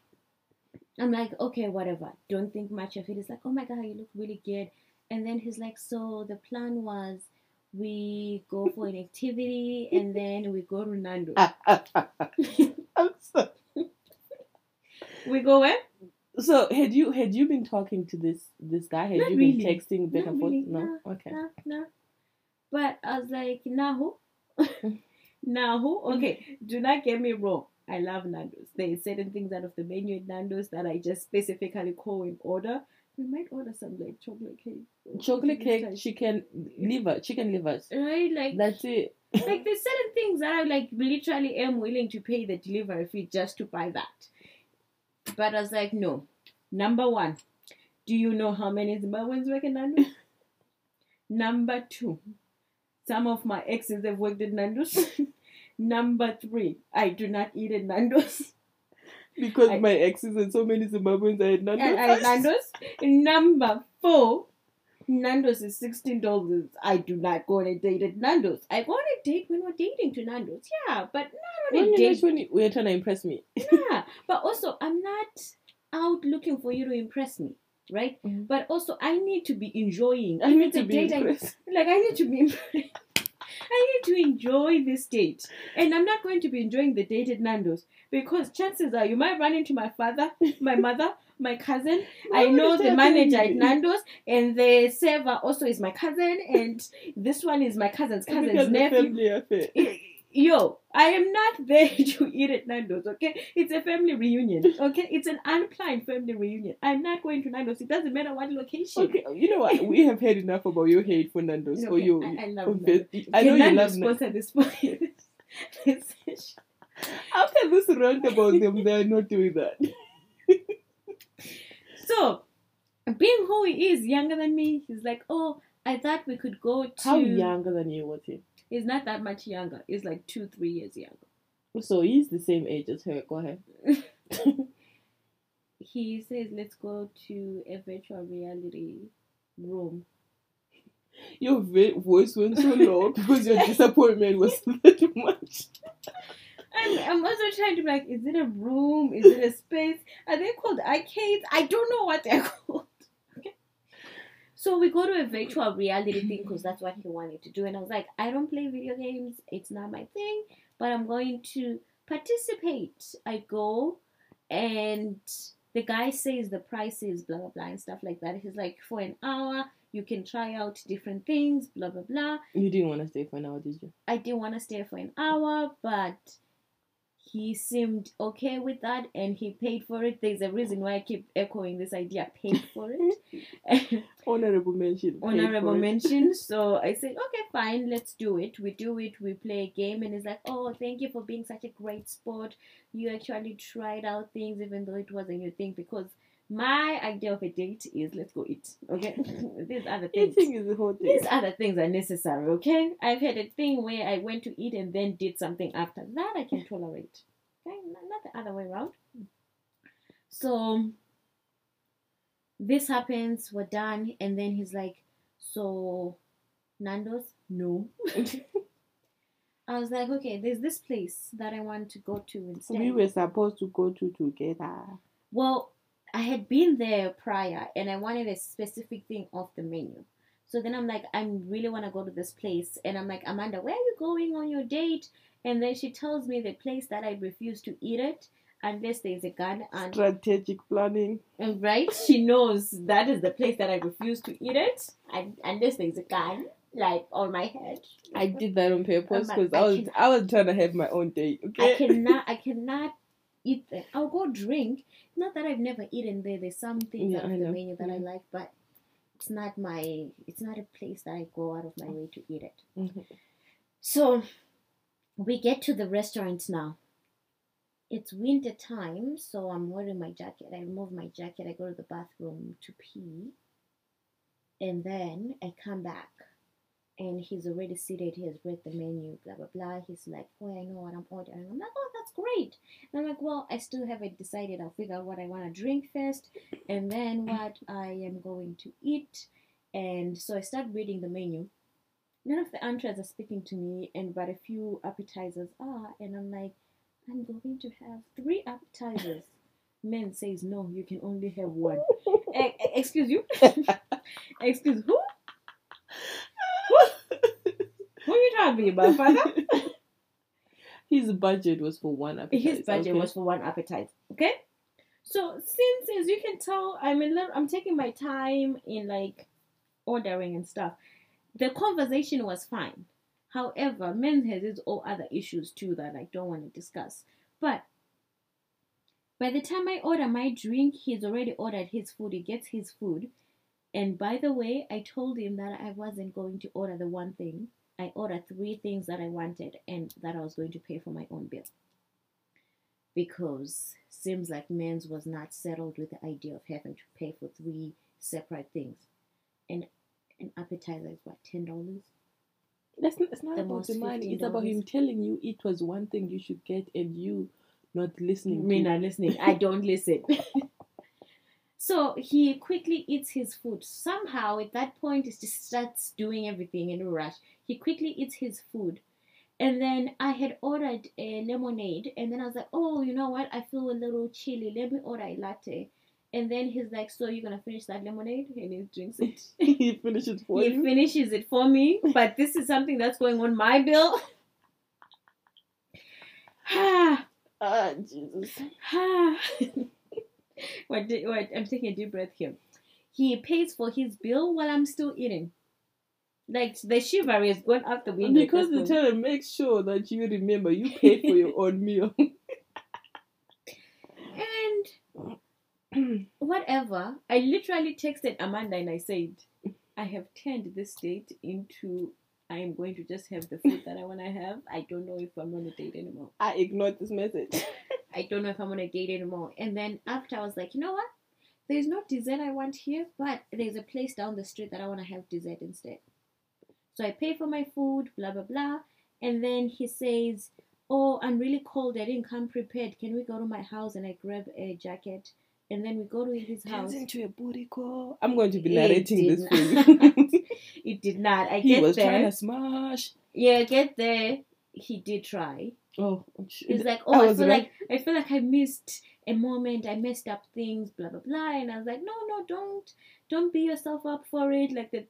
I'm like, okay, whatever. Don't think much of it. It's like, oh my god, you look really good. And then he's like, so the plan was we go for an activity and then we go to Nando's. I'm so- We go where? So had you had you been talking to this this guy? Had Not you really. been texting back Not and forth? really, No. Okay. No, no. But I was like, now who? Okay, mm-hmm. do not get me wrong. I love Nando's. There is certain things out of the menu at Nando's that I just specifically call in order. We might order some like chocolate cake. Chocolate cake, like- chicken liver, chicken livers. Right, like That's it. like there's certain things that I like literally am willing to pay the delivery fee just to buy that. But I was like, no. Number one, do you know how many Zimbabweans work in Nando's? Number two, some of my exes have worked at Nando's. Number three, I do not eat at Nando's. Because I- my exes and so many Zimbabweans are at Nando's. And at Nando's. Number four, Nando's is sixteen dollars. I do not go on a date at Nando's. I go on a date when we're dating to Nando's. Yeah, but not on When a date when you- we're trying to impress me. yeah, but also I'm not out looking for you to impress me, right? Mhm. But also I need to be enjoying. I need to be I- like I need to be. impressed. I need to enjoy this date, and I'm not going to be enjoying the date at Nando's because chances are you might run into my father, my mother, my cousin. I know the manager at? Nando's, and the server also is my cousin, and this one is my cousin's cousin's nephew. yo, I am not there to eat at Nando's, okay? It's a family reunion, okay? It's an unplanned family reunion. I'm not going to Nando's. It doesn't matter what location. Okay, you know what? We have heard enough about your hate for Nando's. Or Okay, your, I- I love Nando's. I know Can you Nando's love Nando's. sponsor this podcast? Session. After this rant about them, they're not doing that. so, being who he is, younger than me, he's like, oh, I thought we could go to. How younger than you was he? He's not that much younger. He's like two, three years younger. So he's the same age as her. Go ahead. He says, let's go to a virtual reality room. Your voice went so low because your disappointment was that much. I'm, I'm also trying to be like, is it a room? Is it a space? Are they called arcades? I don't know what they're called. So we go to a virtual reality thing because that's what he wanted to do. And I was like, I don't play video games. It's not my thing, but I'm going to participate. I go and the guy says the prices, blah, blah, blah, and stuff like that. He's like, for an hour, you can try out different things, blah, blah, blah. You didn't want to stay for an hour, did you? I didn't want to stay for an hour, but he seemed okay with that and he paid for it. There's a reason why I keep echoing this idea paid for it. Honorable mention. Honorable mention. So I said, okay, fine, let's do it. We do it, we play a game, and it's like, oh, thank you for being such a great sport. You actually tried out things even though it wasn't your thing because my idea of a date is let's go eat. Okay? These other things. Eating is the whole thing. These other things are necessary, okay? I've had a thing where I went to eat and then did something after. That I can tolerate. Okay? Not, not the other way around. So this happens, we're done, and then he's like, So Nando's? No. I was like, okay, there's this place that I want to go to instead. we were supposed to go to together. Well, I had been there prior and I wanted a specific thing off the menu. So then I'm like, I really want to go to this place. And I'm like, Amanda, where are you going on your date? And then she tells me the place that I refuse to eat it unless there's a gun. And, Strategic planning. and right, she knows that is the place that I refuse to eat it and, unless there's a gun like on my head. I did that on purpose because I I was can- I was trying to have my own date. I Okay. cannot, I cannot eat there. I'll go drink. Not that I've never eaten there. There's some things Yeah, out of the menu that I Mhm. like, but it's not my. It's not a place that I go out of my way to eat it. Mhm. So we get to the restaurant now. It's winter time, so I'm wearing my jacket. I remove my jacket. I go to the bathroom to pee, and then I come back and he's already seated. He has read the menu, blah blah blah. He's like, "Oh, I know what I'm ordering." I'm like, "Oh, that's great." And I'm like, "Well, I still haven't decided. I'll figure out what I want to drink first, and then what I am going to eat." And so I start reading the menu, none of the entrees are speaking to me, and but a few appetizers are, and I'm like, I'm going to have three appetizers. Men says no, you can only have one. E- excuse you? excuse who? Who are you talking about, father? His budget was for one appetite. His budget okay? was for one appetizer. Okay. So since as you can tell, I'm a little, I'm taking my time in like ordering and stuff. The conversation was fine. However, men has its all other issues too that I don't want to discuss. But by the time I order my drink, he's already ordered his food. He gets his food. And by the way, I told him that I wasn't going to order the one thing. I ordered three things that I wanted and that I was going to pay for my own bill. Because seems like men's was not settled with the idea of having to pay for three separate things. And an appetizer is what, ten dollars? That's not, it's not The about the money. It's about him telling you it was one thing you should get and you not listening. Me not listening. I don't listen. so he quickly eats his food. Somehow at that point he just starts doing everything in a rush. He quickly eats his food. And then I had ordered a lemonade and then I was like, Oh, you know what? I feel a little chilly. Let me order a latte. And then he's like, So you're gonna finish that lemonade? And he drinks it. he finishes it for he you. finishes it for me, but this is something that's going on my bill. Ah. Ah, Jesus. what, did, what? I'm taking a deep breath here. He pays for his bill while I'm still eating. Like the chivalry is going out the window. Because the point. teller make sure that you remember you paid for your own meal. and whatever, I literally texted Amanda and I said, I have turned this date into I am going to just have the food that I want to have. I don't know if I'm on a date anymore. I ignored this message. I don't know if I'm on a date anymore. And then after I was like, you know what? There's no dessert I want here, but there's a place down the street that I want to have dessert instead. So I pay for my food, blah blah blah. And then he says, Oh, I'm really cold, I didn't come prepared. Can we go to my house and I grab a jacket? And then we go to his house. Into a booty call. I'm going to be narrating this for you. It did not. I he get was there. trying to smash. Yeah, get there. He did try. Oh, He's like, oh, I, was feel right. like I feel like I missed a moment. I messed up things, blah blah blah. And I was like, no, no, don't, don't beat yourself up for it. Like the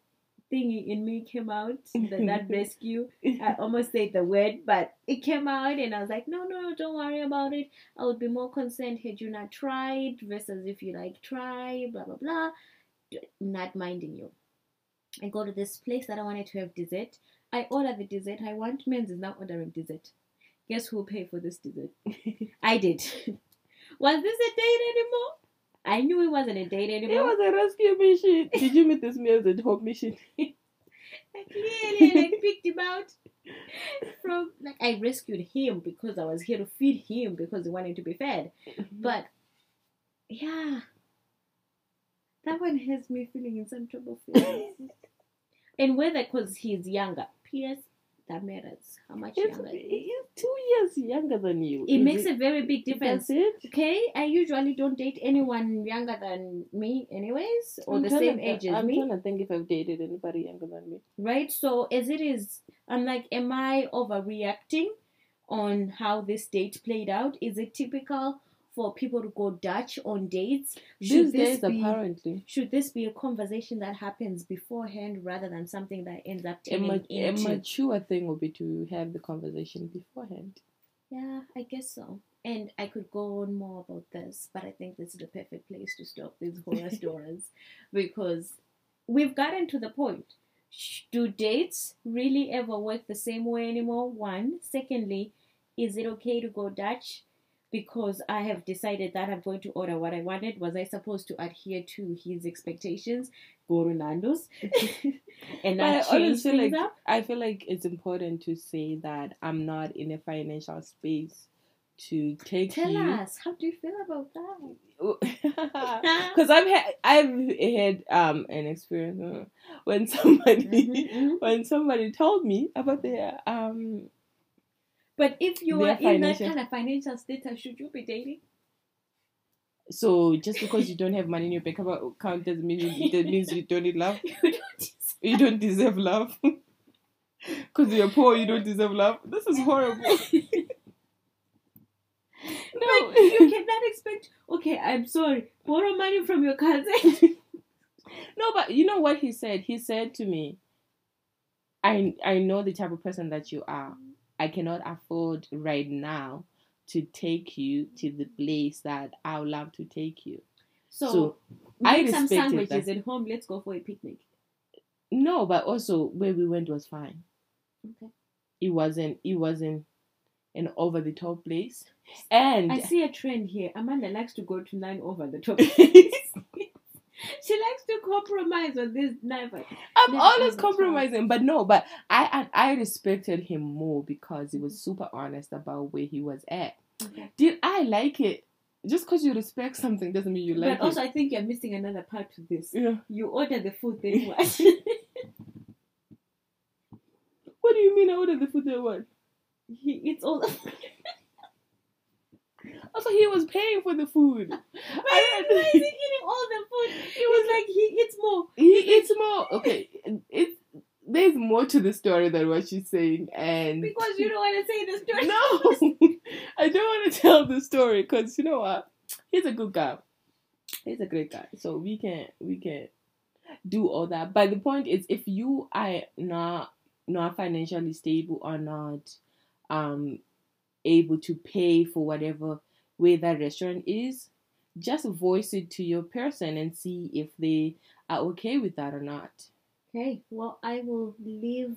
thing in me came out, that, that rescue. I almost said the word, but it came out, and I was like, no, no, don't worry about it. I would be more concerned had you not tried versus if you like try, blah blah blah. Not minding you. I go to this place that I wanted to have dessert. I order the dessert I want. Men's is now ordering dessert. Guess who will pay for this dessert? I did. was this a date anymore? I knew it wasn't a date anymore. It was a rescue mission. Did you meet this me as a home mission? I clearly like picked him out from like I rescued him because I was here to feed him because he wanted to be fed. Mm-hmm. But yeah, that one has me feeling in some trouble. feelings. and whether because he's younger, P.S. That matters. How much It's, younger? he is. he's two years younger than you. It Is makes a very big difference. That's it. Okay, I usually don't date anyone younger than me, anyways, or I'm the same to- age as I'm me. trying to think if I've dated anybody younger than me. right? So as it is, I'm like, am I overreacting on how this date played out? Is it typical for people to go Dutch on dates? These this days, be, apparently, should this be a conversation that happens beforehand rather than something that ends up a, turning ma- a mature thing would be to have the conversation beforehand. Yeah, I guess so. And I could go on more about this, but I think this is the perfect place to stop these horror stories because we've gotten to the point. Do dates really ever work the same way anymore? One. Secondly, is it okay to go Dutch? Because I have decided that I'm going to order what I wanted. Was I supposed to adhere to his expectations? Go to Nando's and not I change feel things like up? I feel like it's important to say that I'm not in a financial space to take Tell you. us, how do you feel about that? Because I've had I've had um an experience uh, when somebody Mhm, mhm. when somebody told me about their um But if you are in that kind of financial status, should you be dating? so just because you don't have money in your bank account doesn't mean you, that means you don't need love You don't deserve- you don't deserve love Because you're poor, you don't deserve love. This is horrible. no. But you cannot expect. Okay, I'm sorry. Borrow money from your cousin. No, but you know what he said? He said to me, I I know the type of person that you are. I cannot afford right now to take you to the place that I would love to take you. So, So, I make some sandwiches that. at home. Let's go for a picnic. No, but also where we went was fine. Okay. It wasn't it wasn't an over the top place. And I see a trend here. Amanda likes to go to nine over the top. she likes to compromise on this never. I'm Never always compromising, but no, but I, I I respected him more because he was super honest about where he was at. Okay. Did I like it? Just because you respect something doesn't mean you like it. but also, it. I think you're missing another part to this. Yeah. You order the food, then what? What do you mean I ordered the food there what? he eats all the Also, he was paying for the food. Why, why is he eating all the food? It was like he eats more. he eats more. Okay, it there's more to the story than what she's saying, and Because you don't want to say the story. no, I don't want to tell the story because you know what? He's a good guy. He's a great guy. So we can we can do all that. But the point is, if you are not not financially stable or not um able to pay for whatever way that restaurant is, just voice it to your person and see if they are okay with that or not. Okay, well, I will leave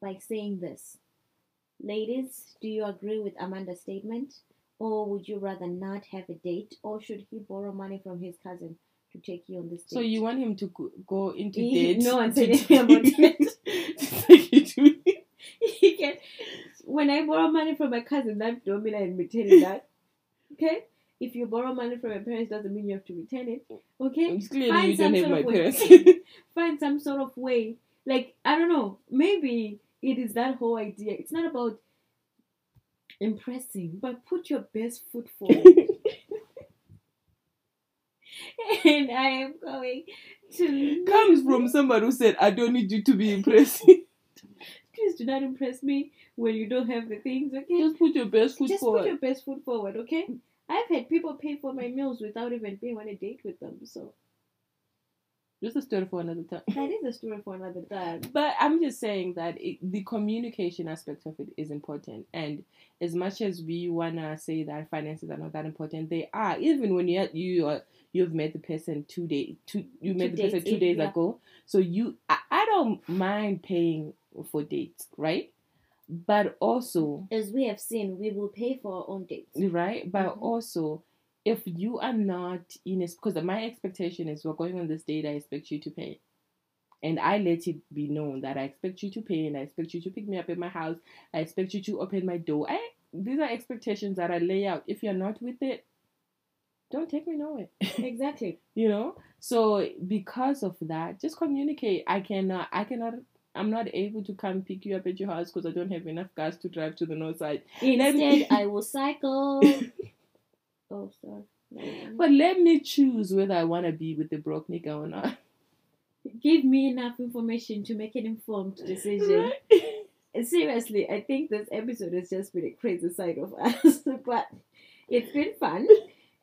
by saying this. Ladies, do you agree with Amanda's statement? Or would you rather not have a date? Or should he borrow money from his cousin to take you on this date? So you want him to go- go into date? no one to said take- anything about it. to take you to- he can, when I borrow money from my cousin, that don't mean I'm returning that. Okay? If you borrow money from your parents, doesn't mean you have to return it. Okay? Clearly, Find you don't some have sort my of way. parents. Find some sort of way. Like, I don't know, maybe it is that whole idea. It's not about impressing, but put your best foot forward. and I am going to Comes from somebody who said, "I don't need you to be impressed. Please do not impress me when you don't have the things, okay? Just put your best foot Just forward." put your best foot forward, okay? I've had people pay for my meals without even being on a date with them, so Just a story for another time. that is a story for another time. But I'm just saying that it, the communication aspect of it is important. And as much as we wanna say that finances are not that important, they are. Even when you you are, you've met the person two days, two you met the person two days yeah. ago. So you, I, I don't mind paying for dates, right? But also, As we have seen, we will pay for our own dates. right? But Mhm. also, if you are not in a because my expectation is we're going on this date, I expect you to pay. And I let it be known that I expect you to pay and I expect you to pick me up at my house. I expect you to open my door. I, these are expectations that I lay out. If you're not with it, don't take me nowhere. Exactly. you know? So because of that, just communicate. I cannot I cannot I'm not able to come pick you up at your house because I don't have enough gas to drive to the north side. Me- Instead, I will cycle. oh, sorry. But let me choose whether I want to be with the broke nigga or not. Give me enough information to make an informed decision. Seriously, I think this episode has just been a crazy side of us, but it's been fun.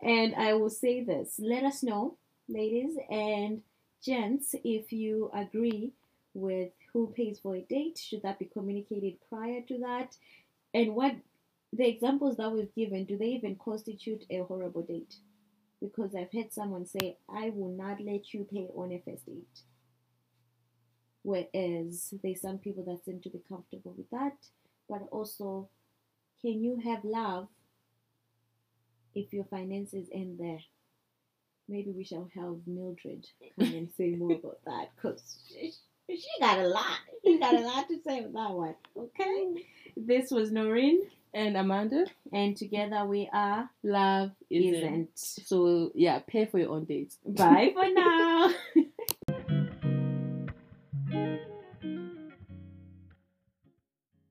And I will say this let us know, ladies and gents, if you agree with who pays for a date. Should that be communicated prior to that? And what the examples that we've given, do they even constitute a horrible date? Because I've heard someone say, I will not let you pay on a first date. Whereas there's some people that seem to be comfortable with that. But also, can you have love if your finances end there? Maybe we shall have Mildred come and say more about that because she, got a lot. She got a lot to say with that one. Okay. Mm-hmm. This was Noreen, And Amanda, and together we are love isn't. Isn't. So yeah, pay for your own dates. Bye for now.